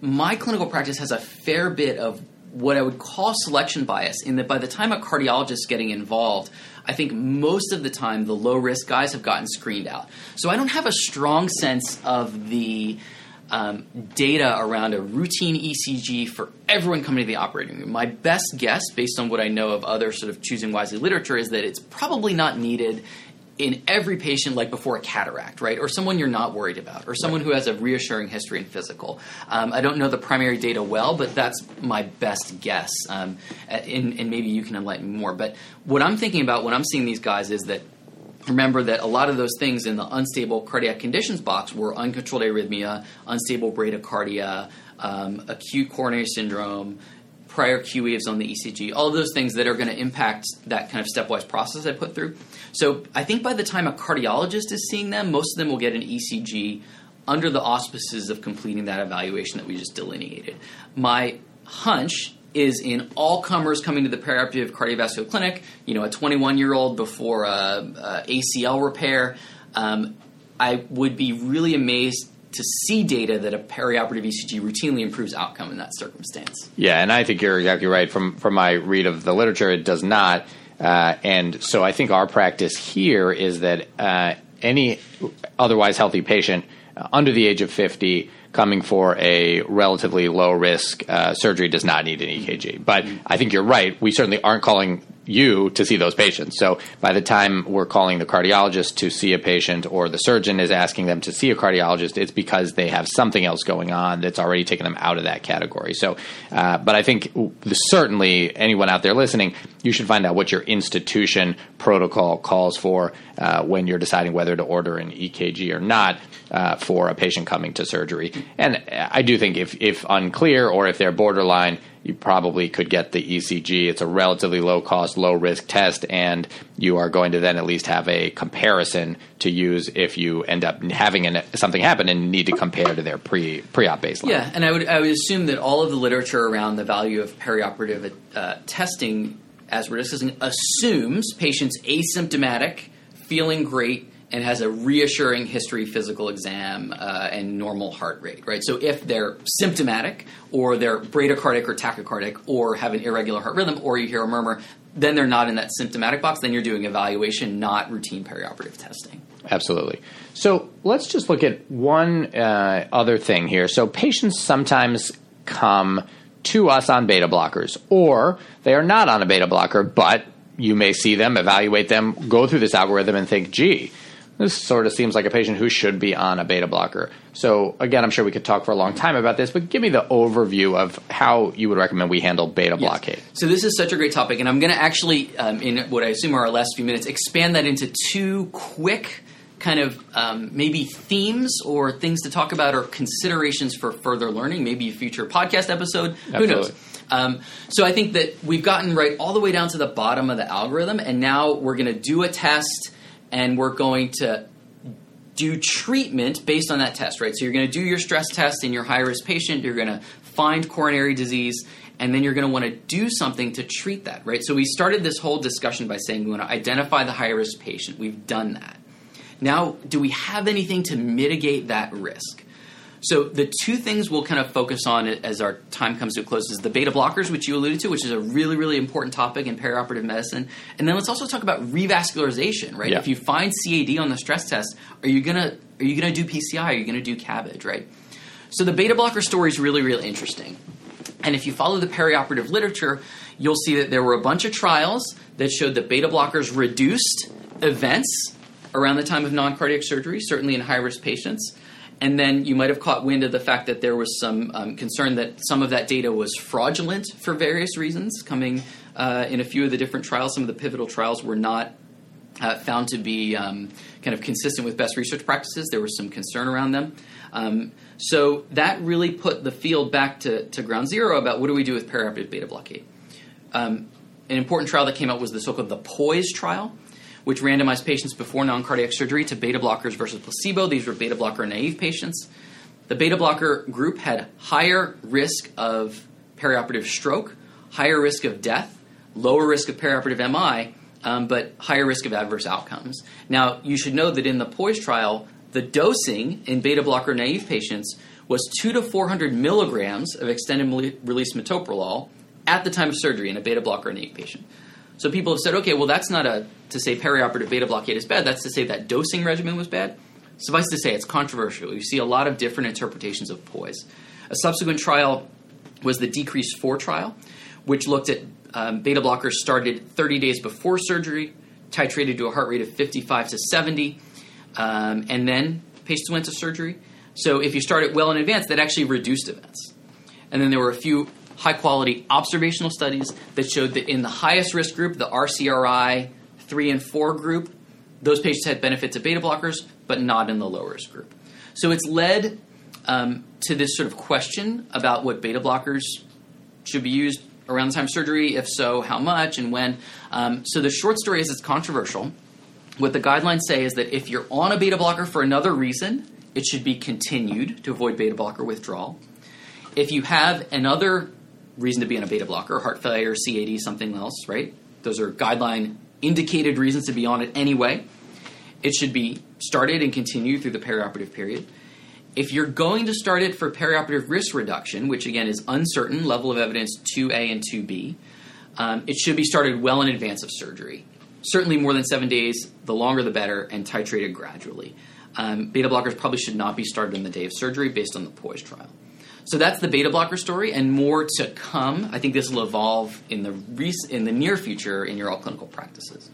my clinical practice has a fair bit of what I would call selection bias. In that, by the time a cardiologist is getting involved, I think most of the time the low risk guys have gotten screened out. So I don't have a strong sense of the um, data around a routine ECG for everyone coming to the operating room. My best guess, based on what I know of other sort of choosing wisely literature, is that it's probably not needed in every patient like before a cataract, right? Or someone you're not worried about, or someone who has a reassuring history in physical. Um, I don't know the primary data well, but that's my best guess. Um, and, and maybe you can enlighten me more. But what I'm thinking about when I'm seeing these guys is that remember that a lot of those things in the unstable cardiac conditions box were uncontrolled arrhythmia, unstable bradycardia, um, acute coronary syndrome, prior Q waves on the ECG, all those things that are going to impact that kind of stepwise process I put through. So I think by the time a cardiologist is seeing them, most of them will get an ECG under the auspices of completing that evaluation that we just delineated. My hunch is in all comers coming to the perioperative cardiovascular clinic, you know, a 21 year old before a, a ACL repair. Um, I would be really amazed to see data that a perioperative ECG routinely improves outcome in that circumstance. Yeah, and I think you're exactly right. From from my read of the literature, it does not. Uh, and so I think our practice here is that uh, any otherwise healthy patient uh, under the age of 50 coming for a relatively low risk uh, surgery does not need an EKG. But I think you're right. We certainly aren't calling you to see those patients. So by the time we're calling the cardiologist to see a patient or the surgeon is asking them to see a cardiologist, it's because they have something else going on that's already taken them out of that category. So, uh, but I think certainly anyone out there listening, you should find out what your institution protocol calls for uh, when you're deciding whether to order an EKG or not uh, for a patient coming to surgery. And I do think if, if unclear or if they're borderline, you probably could get the ECG. It's a relatively low cost, low risk test, and you are going to then at least have a comparison to use if you end up having an, something happen and need to compare to their pre pre op baseline. Yeah, and I would I would assume that all of the literature around the value of perioperative uh, testing, as we're discussing, assumes patients asymptomatic, feeling great and has a reassuring history physical exam uh, and normal heart rate, right? So if they're symptomatic or they're bradycardic or tachycardic or have an irregular heart rhythm or you hear a murmur, then they're not in that symptomatic box. Then you're doing evaluation, not routine perioperative testing. Absolutely. So let's just look at one uh, other thing here. So patients sometimes come to us on beta blockers, or they are not on a beta blocker, but you may see them, evaluate them, go through this algorithm, and think, gee, this sort of seems like a patient who should be on a beta blocker. So, again, I'm sure we could talk for a long time about this, but give me the overview of how you would recommend we handle beta yes. blockade. So, this is such a great topic, and I'm going to actually, um, in what I assume are our last few minutes, expand that into two quick kind of um, maybe themes or things to talk about or considerations for further learning, maybe a future podcast episode. Absolutely. Who knows? Um, so I think that we've gotten right all the way down to the bottom of the algorithm, and now we're going to do a test and we're going to do treatment based on that test, right? So you're going to do your stress test in your high risk patient, you're going to find coronary disease, and then you're going to want to do something to treat that, right? So we started this whole discussion by saying we want to identify the high risk patient. We've done that. Now, do we have anything to mitigate that risk? So the two things we'll kind of focus on as our time comes to a close is the beta blockers, which you alluded to, which is a really, really important topic in perioperative medicine. And then let's also talk about revascularization, right? Yeah. If you find CAD on the stress test, are you gonna are you gonna do PCI? Are you gonna do CABG, right? So the beta blocker story is really, really interesting. And if you follow the perioperative literature, you'll see that there were a bunch of trials that showed that beta blockers reduced events around the time of non cardiac surgery, certainly in high risk patients. And then you might have caught wind of the fact that there was some um, concern that some of that data was fraudulent for various reasons, coming uh, in a few of the different trials. Some of the pivotal trials were not uh, found to be um, kind of consistent with best research practices. There was some concern around them. Um, so that really put the field back to, to ground zero about what do we do with perioperative beta blockade. Um, an important trial that came out was the so-called the POISE trial, which randomized patients before non cardiac surgery to beta blockers versus placebo. These were beta blocker naive patients. The beta blocker group had higher risk of perioperative stroke, higher risk of death, lower risk of perioperative MI, um, but higher risk of adverse outcomes. Now, you should know that in the POISE trial, the dosing in beta blocker naive patients was 2 to 400 milligrams of extended release metoprolol at the time of surgery in a beta blocker naive patient. So people have said, okay, well, that's not a to say perioperative beta blockade is bad. That's to say that dosing regimen was bad. Suffice to say, it's controversial. You see a lot of different interpretations of poise. A subsequent trial was the Decrease 4 trial, which looked at um, beta blockers started 30 days before surgery, titrated to a heart rate of 55 to 70, um, and then patients went to surgery. So if you start it well in advance, that actually reduced events. And then there were a few high quality observational studies that showed that in the highest risk group, the RCRI 3 and 4 group, those patients had benefits of beta blockers, but not in the low risk group. So it's led um, to this sort of question about what beta blockers should be used around the time of surgery, if so, how much and when. Um, so the short story is it's controversial. What the guidelines say is that if you're on a beta blocker for another reason, it should be continued to avoid beta blocker withdrawal. If you have another reason to be on a beta blocker, heart failure, CAD, something else, right? Those are guideline indicated reasons to be on it anyway. It should be started and continued through the perioperative period. If you're going to start it for perioperative risk reduction, which again is uncertain, level of evidence 2A and 2B, um, it should be started well in advance of surgery. Certainly more than seven days, the longer the better, and titrated gradually. Um, beta blockers probably should not be started on the day of surgery based on the POISE trial. So that's the beta blocker story, and more to come. I think this will evolve in the rec- in the near future in your all clinical practices.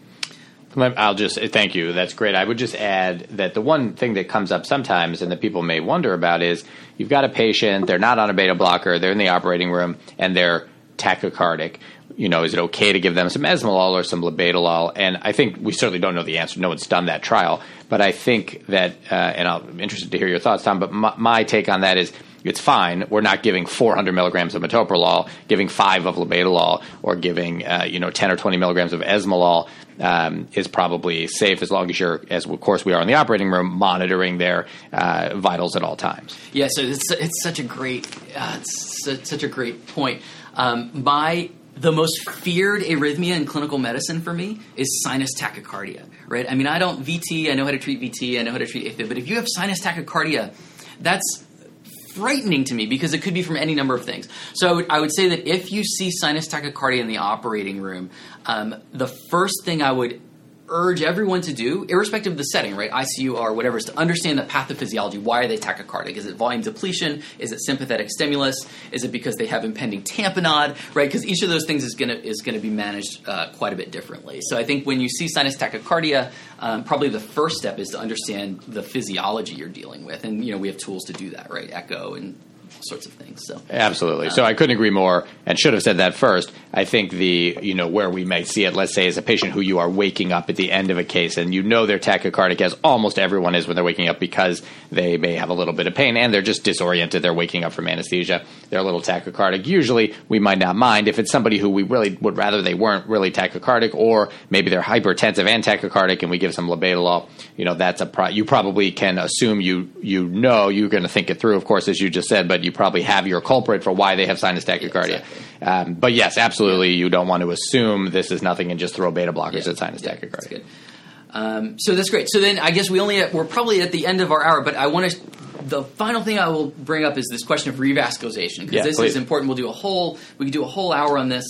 I'll just thank you. That's great. I would just add that the one thing that comes up sometimes and that people may wonder about is you've got a patient, they're not on a beta blocker, they're in the operating room, and they're tachycardic. You know, is it okay to give them some esmolol or some labetalol? And I think we certainly don't know the answer. No one's done that trial, but I think that, uh, and I'm interested to hear your thoughts, Tom. But my, my take on that is it's fine. We're not giving 400 milligrams of metoprolol, giving five of labetalol, or giving uh, you know 10 or 20 milligrams of esmolol um, is probably safe as long as you're, as of course we are in the operating room, monitoring their uh, vitals at all times. Yeah, so it's it's such a great uh, it's such a great point. Um, my the most feared arrhythmia in clinical medicine for me is sinus tachycardia. Right? I mean, I don't VT. I know how to treat VT. I know how to treat AFib. But if you have sinus tachycardia, that's frightening to me because it could be from any number of things. So I would say that if you see sinus tachycardia in the operating room, um, the first thing I would urge everyone to do, irrespective of the setting, right, ICU or whatever, is to understand the pathophysiology. Why are they tachycardic? Is it volume depletion? Is it sympathetic stimulus? Is it because they have impending tamponade? Right, because each of those things is gonna is gonna be managed uh, quite a bit differently. So I think when you see sinus tachycardia, um, probably the first step is to understand the physiology you're dealing with, and you know we have tools to do that, right? Echo and sorts of things. So absolutely. Um, so I couldn't agree more, and should have said that first. I think the you know where we might see it, let's say, is a patient who you are waking up at the end of a case, and you know they're tachycardic, as almost everyone is when they're waking up, because they may have a little bit of pain and they're just disoriented. They're waking up from anesthesia. They're a little tachycardic. Usually, we might not mind if it's somebody who we really would rather they weren't really tachycardic, or maybe they're hypertensive and tachycardic, and we give some labetalol. You know, that's a pro- you probably can assume you you know you're going to think it through, of course, as you just said, but you probably have your culprit for why they have sinus tachycardia. Exactly. Um, but yes, absolutely, you don't want to assume this is nothing and just throw beta blockers yeah. at sinus yeah, tachycardia. Um, so that's great. So then I guess we only we're probably at the end of our hour, but I want to. The final thing I will bring up is this question of revascularization because yeah, this please. is important. We'll do a whole we could do a whole hour on this.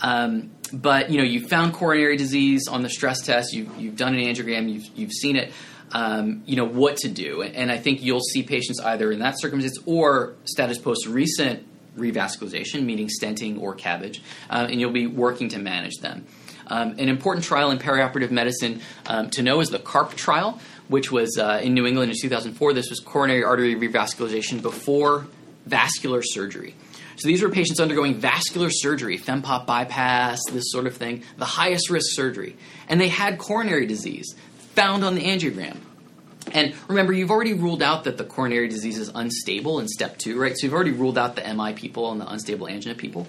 Um, but you know, you found coronary disease on the stress test. You've, you've done an angiogram. You've, you've seen it um, you know what to do. And I think you'll see patients either in that circumstance or status post recent revascularization, meaning stenting or CABG, um, and you'll be working to manage them. Um, an important trial in perioperative medicine um, to know is the CARP trial, which was uh, in New England in 2004. This was coronary artery revascularization before vascular surgery. So these were patients undergoing vascular surgery, FEMPOP bypass, this sort of thing, the highest risk surgery. And they had coronary disease found on the angiogram. And remember, you've already ruled out that the coronary disease is unstable in step two, right? So you've already ruled out the MI people and the unstable angina people.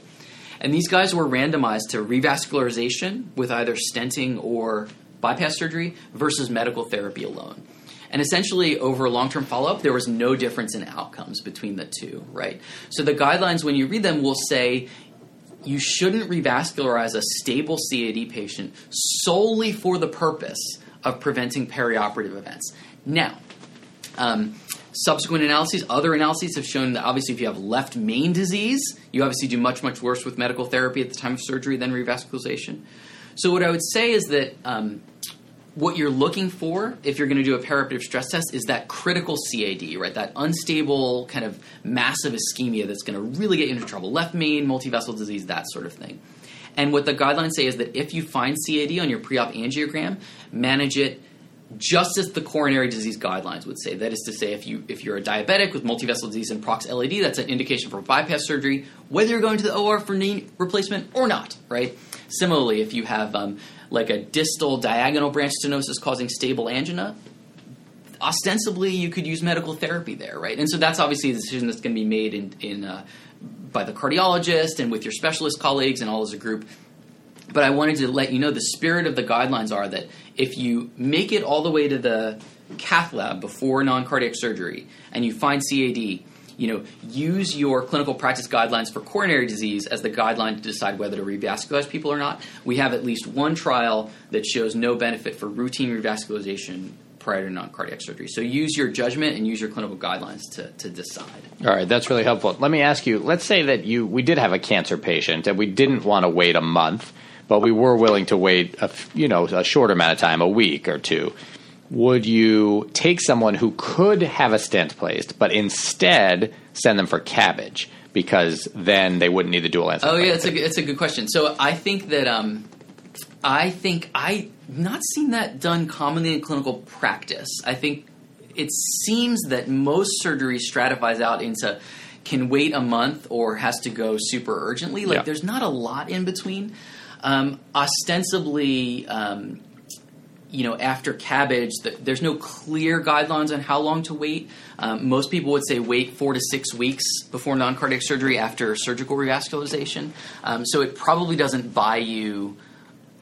And these guys were randomized to revascularization with either stenting or bypass surgery versus medical therapy alone. And essentially, over long term follow up, there was no difference in outcomes between the two, right? So the guidelines, when you read them, will say you shouldn't revascularize a stable CAD patient solely for the purpose of preventing perioperative events. Now, um, subsequent analyses, other analyses have shown that obviously if you have left main disease, you obviously do much, much worse with medical therapy at the time of surgery than revascularization. So, what I would say is that um, what you're looking for if you're going to do a perioperative stress test is that critical CAD, right? That unstable kind of massive ischemia that's going to really get you into trouble. Left main, multivessel disease, that sort of thing. And what the guidelines say is that if you find CAD on your pre-op angiogram, manage it just as the coronary disease guidelines would say. That is to say, if you if you're a diabetic with multivessel disease and prox LAD, that's an indication for bypass surgery, whether you're going to the OR for knee replacement or not. Right. Similarly, if you have um, like a distal diagonal branch stenosis causing stable angina, ostensibly you could use medical therapy there, right? And so that's obviously a decision that's going to be made in in uh, by the cardiologist and with your specialist colleagues and all as a group. But I wanted to let you know the spirit of the guidelines are that if you make it all the way to the cath lab before non cardiac surgery and you find CAD, you know, use your clinical practice guidelines for coronary disease as the guideline to decide whether to revascularize people or not. We have at least one trial that shows no benefit for routine revascularization prior to non-cardiac surgery. So use your judgment and use your clinical guidelines to, to decide. All right, that's really helpful. Let me ask you, let's say that you we did have a cancer patient and we didn't want to wait a month, but we were willing to wait a, you know, a short amount of time, a week or two. Would you take someone who could have a stent placed, but instead send them for CABG? because then they wouldn't need the dual answer. Oh yeah, it's a it's a good question. So I think that um, I think I not seen that done commonly in clinical practice. I think it seems that most surgery stratifies out into can wait a month or has to go super urgently. Like Yeah. there's not a lot in between. Um, ostensibly, um, you know, after CABG, th there's no clear guidelines on how long to wait. Um, most people would say wait four to six weeks before non-cardiac surgery after surgical revascularization. Um, so it probably doesn't buy you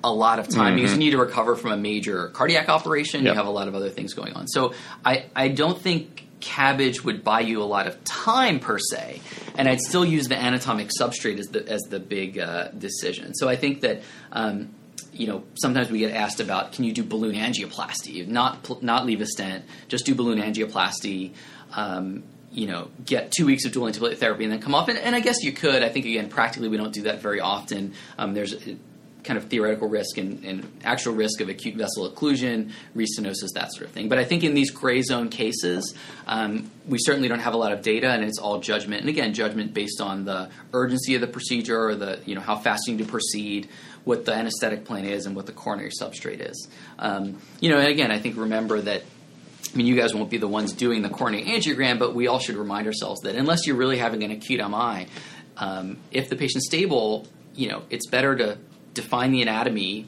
a lot of time because you need to recover from a major cardiac operation. Yep. You have a lot of other things going on. So I, I don't think CABG would buy you a lot of time per se, and I'd still use the anatomic substrate as the as the big uh, decision. So I think that. Um, you know, sometimes we get asked about can you do balloon angioplasty, not pl- not leave a stent, just do balloon angioplasty. Um, you know, get two weeks of dual antiplatelet therapy and then come off. And, and I guess you could. I think again, practically, we don't do that very often. Um, there's kind of theoretical risk and, and actual risk of acute vessel occlusion, restenosis, that sort of thing. But I think in these gray zone cases, um, we certainly don't have a lot of data, and it's all judgment. And again, judgment based on the urgency of the procedure, or the you know how fast you need to proceed, what the anesthetic plan is, and what the coronary substrate is. Um, you know, and again, I think remember that. I mean, you guys won't be the ones doing the coronary angiogram, but we all should remind ourselves that unless you're really having an acute MI, um, if the patient's stable, you know, it's better to define the anatomy,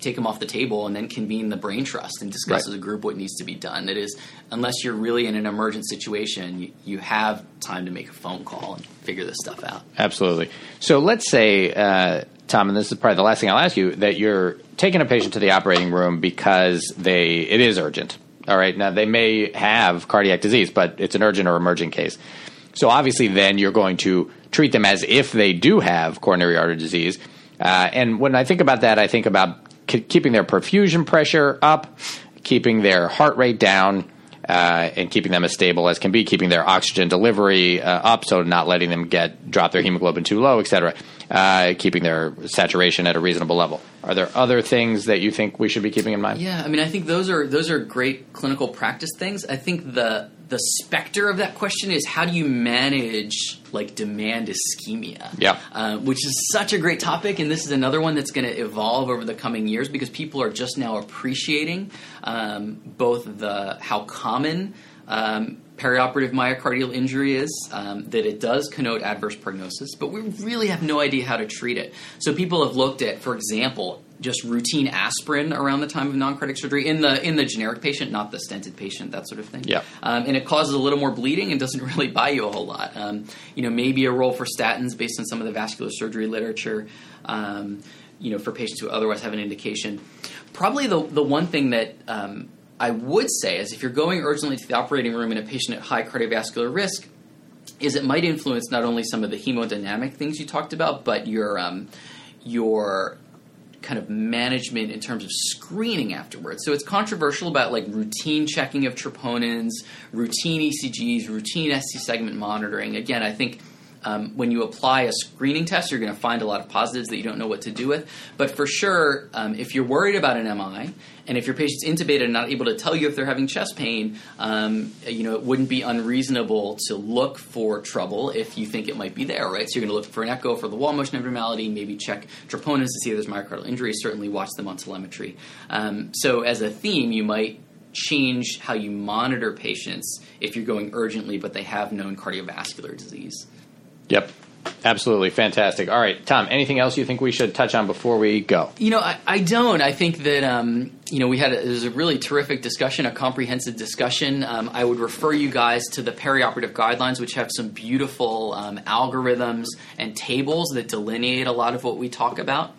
take them off the table, and then convene the brain trust and discuss Right. as a group what needs to be done. It is, unless you're really in an emergent situation, you, you have time to make a phone call and figure this stuff out. Absolutely. So let's say, uh, Tom, and this is probably the last thing I'll ask you, that you're taking a patient to the operating room because they it is urgent. All right. Now they may have cardiac disease, but it's an urgent or emergent case. So obviously, then you're going to treat them as if they do have coronary artery disease. Uh, and when I think about that, I think about keeping their perfusion pressure up, keeping their heart rate down, uh, and keeping them as stable as can be, keeping their oxygen delivery uh, up, so not letting them get drop their hemoglobin too low, et cetera, uh, keeping their saturation at a reasonable level. Are there other things that you think we should be keeping in mind? Yeah, I mean, I think those are those are great clinical practice things. I think the the specter of that question is how do you manage like demand ischemia? Yeah. uh, which is such a great topic, and this is another one that's going to evolve over the coming years because people are just now appreciating um, both the how common. Um, perioperative myocardial injury is um, that it does connote adverse prognosis, but we really have no idea how to treat it. So people have looked at, for example, just routine aspirin around the time of non-cardiac surgery in the in the generic patient, not the stented patient, that sort of thing. Yeah. Um, and it causes a little more bleeding and doesn't really buy you a whole lot. Um, you know, maybe a role for statins based on some of the vascular surgery literature. Um, you know, for patients who otherwise have an indication. Probably the the one thing that um, I would say is if you're going urgently to the operating room in a patient at high cardiovascular risk, is it might influence not only some of the hemodynamic things you talked about, but your um, your kind of management in terms of screening afterwards. So it's controversial about like routine checking of troponins, routine ECGs, routine ST segment monitoring. Again, I think um, when you apply a screening test, you're going to find a lot of positives that you don't know what to do with. But for sure, um, if you're worried about an MI, and if your patient's intubated and not able to tell you if they're having chest pain, um, you know it wouldn't be unreasonable to look for trouble if you think it might be there, right? So you're going to look for an echo for the wall motion abnormality, maybe check troponins to see if there's myocardial injury. Certainly, watch them on telemetry. Um, so as a theme, you might change how you monitor patients if you're going urgently, but they have known cardiovascular disease. Yep. Absolutely fantastic. All right, Tom. Anything else you think we should touch on before we go? You know, I, I don't. I think that um, you know we had a, it was a really terrific discussion, a comprehensive discussion. Um, I would refer you guys to the perioperative guidelines, which have some beautiful um, algorithms and tables that delineate a lot of what we talk about.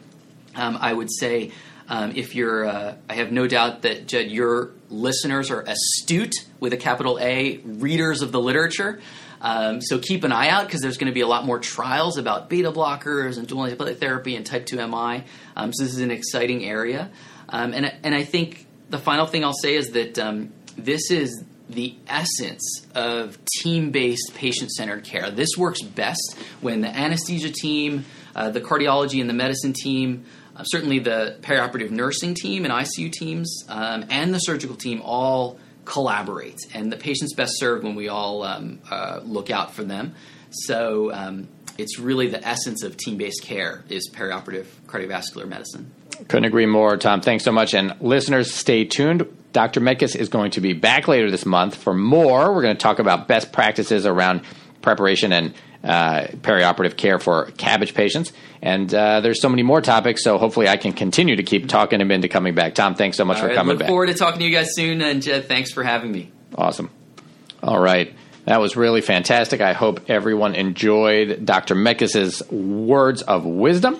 Um, I would say Um, if you're, uh, I have no doubt that Jed, your listeners are astute with a capital A readers of the literature. Um, so keep an eye out because there's going to be a lot more trials about beta blockers and dual antibody therapy and type 2 MI. Um, so this is an exciting area. Um, and, and I think the final thing I'll say is that um, this is the essence of team based patient centered care. This works best when the anesthesia team, uh, the cardiology and the medicine team, uh, certainly the perioperative nursing team and ICU teams, um, and the surgical team all collaborate. And the patient's best served when we all um, uh, look out for them. So um, it's really the essence of team based care is perioperative cardiovascular medicine. Couldn't agree more, Tom. Thanks so much. And listeners, stay tuned. Dr. Metkus is going to be back later this month for more. We're going to talk about best practices around preparation and uh, perioperative care for CABG patients. And uh, there's so many more topics, so hopefully I can continue to keep talking him into coming back. Tom, thanks so much All for right, coming look back. forward to talking to you guys soon. And Jed, thanks for having me. Awesome. All right. That was really fantastic. I hope everyone enjoyed Dr. Metkus' words of wisdom.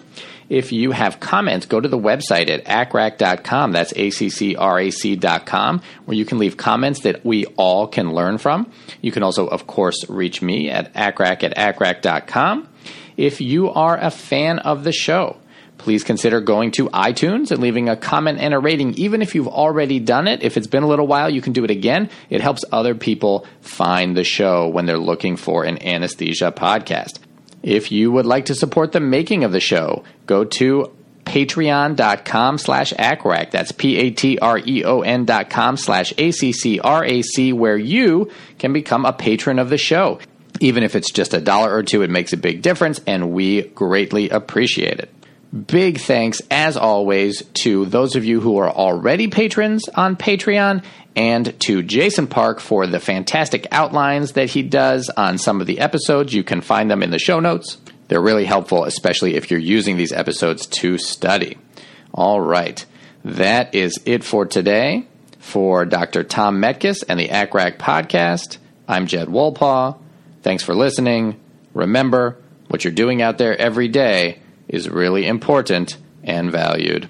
If you have comments, go to the website at accrac.com. That's A-C-C-R-A-C.com, where you can leave comments that we all can learn from. You can also, of course, reach me at accrac at accrac.com. If you are a fan of the show, please consider going to iTunes and leaving a comment and a rating, even if you've already done it. If it's been a little while, you can do it again. It helps other people find the show when they're looking for an anesthesia podcast. If you would like to support the making of the show, go to patreon.com slash accrac. That's P-A-T-R-E-O-N dot com slash A-C-C-R-A-C, where you can become a patron of the show. Even if it's just a dollar or two, it makes a big difference, and we greatly appreciate it. Big thanks, as always, to those of you who are already patrons on Patreon and to Jason Park for the fantastic outlines that he does on some of the episodes. You can find them in the show notes. They're really helpful, especially if you're using these episodes to study. All right, that is it for today. For Dr. Tom Metkus and the ACCRAC podcast, I'm Jed Wolpaw. Thanks for listening. Remember, what you're doing out there every day is really important and valued.